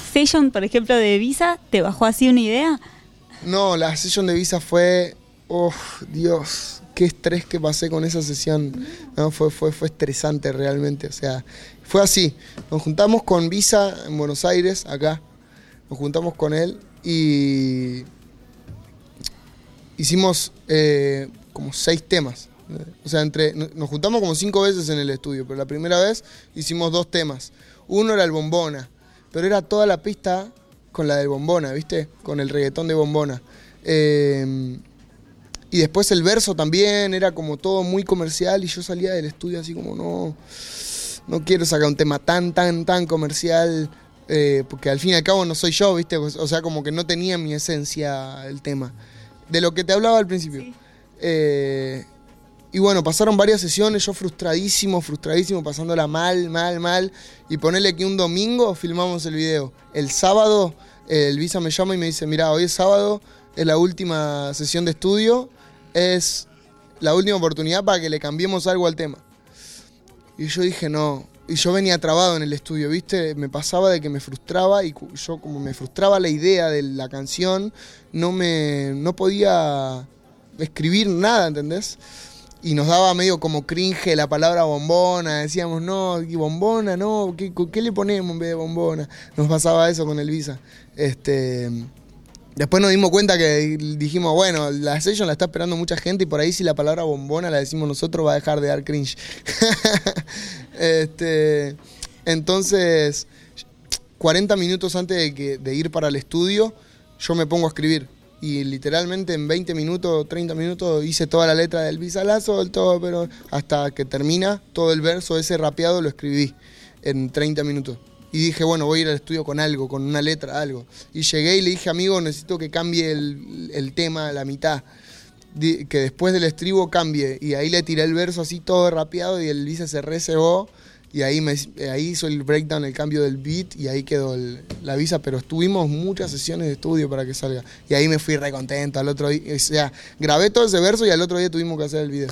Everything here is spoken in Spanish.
session, por ejemplo, de Visa, ¿te bajó así una idea? No, la sesión de Visa fue. Oh, Dios, qué estrés que pasé con esa sesión. Fue, fue, fue estresante realmente. O sea, fue así. Nos juntamos con Visa en Buenos Aires, acá. Nos juntamos con él y hicimos eh, como seis temas. O sea, entre, nos juntamos como cinco veces en el estudio, pero la primera vez hicimos dos temas. Uno era el Bombona, pero era toda la pista con la del Bombona, ¿viste? Con el reggaetón de Bombona. Eh, y después el verso también, era como todo muy comercial y yo salía del estudio así como, no, no quiero sacar un tema tan, tan, tan comercial, eh, porque al fin y al cabo no soy yo, ¿viste? O sea, como que no tenía mi esencia el tema. De lo que te hablaba al principio. Eh, y bueno, pasaron varias sesiones, yo frustradísimo, frustradísimo, pasándola mal, mal, mal. Y ponerle que un domingo filmamos el video. El sábado, el Visa me llama y me dice, mira, hoy es sábado, es la última sesión de estudio, es la última oportunidad para que le cambiemos algo al tema. Y yo dije, no. Y yo venía trabado en el estudio, ¿viste? Me pasaba de que me frustraba y yo como me frustraba la idea de la canción, no me no podía escribir nada, ¿entendés? Y nos daba medio como cringe la palabra bombona, decíamos, no, bombona, no, ¿qué, ¿qué, le ponemos en vez de bombona? Nos pasaba eso con el Visa. Este, después nos dimos cuenta que dijimos, bueno, la session la está esperando mucha gente y por ahí si la palabra bombona la decimos nosotros va a dejar de dar cringe. este, entonces, 40 minutos antes de, que, de ir para el estudio, yo me pongo a escribir y literalmente en 20 minutos, 30 minutos hice toda la letra del bisalazo, todo, pero hasta que termina todo el verso ese rapeado lo escribí en 30 minutos. Y dije, bueno, voy a ir al estudio con algo, con una letra, algo. Y llegué y le dije, amigo, necesito que cambie el, tema a la mitad. que después del estribo cambie. Y ahí le tiré el verso así todo rapeado y el Visa se recebó y ahí, me, ahí hizo el breakdown, el cambio del beat y ahí quedó la visa, pero estuvimos muchas sesiones de estudio para que salga. Y ahí me fui recontento al otro día, o sea, grabé todo ese verso y al otro día tuvimos que hacer el video.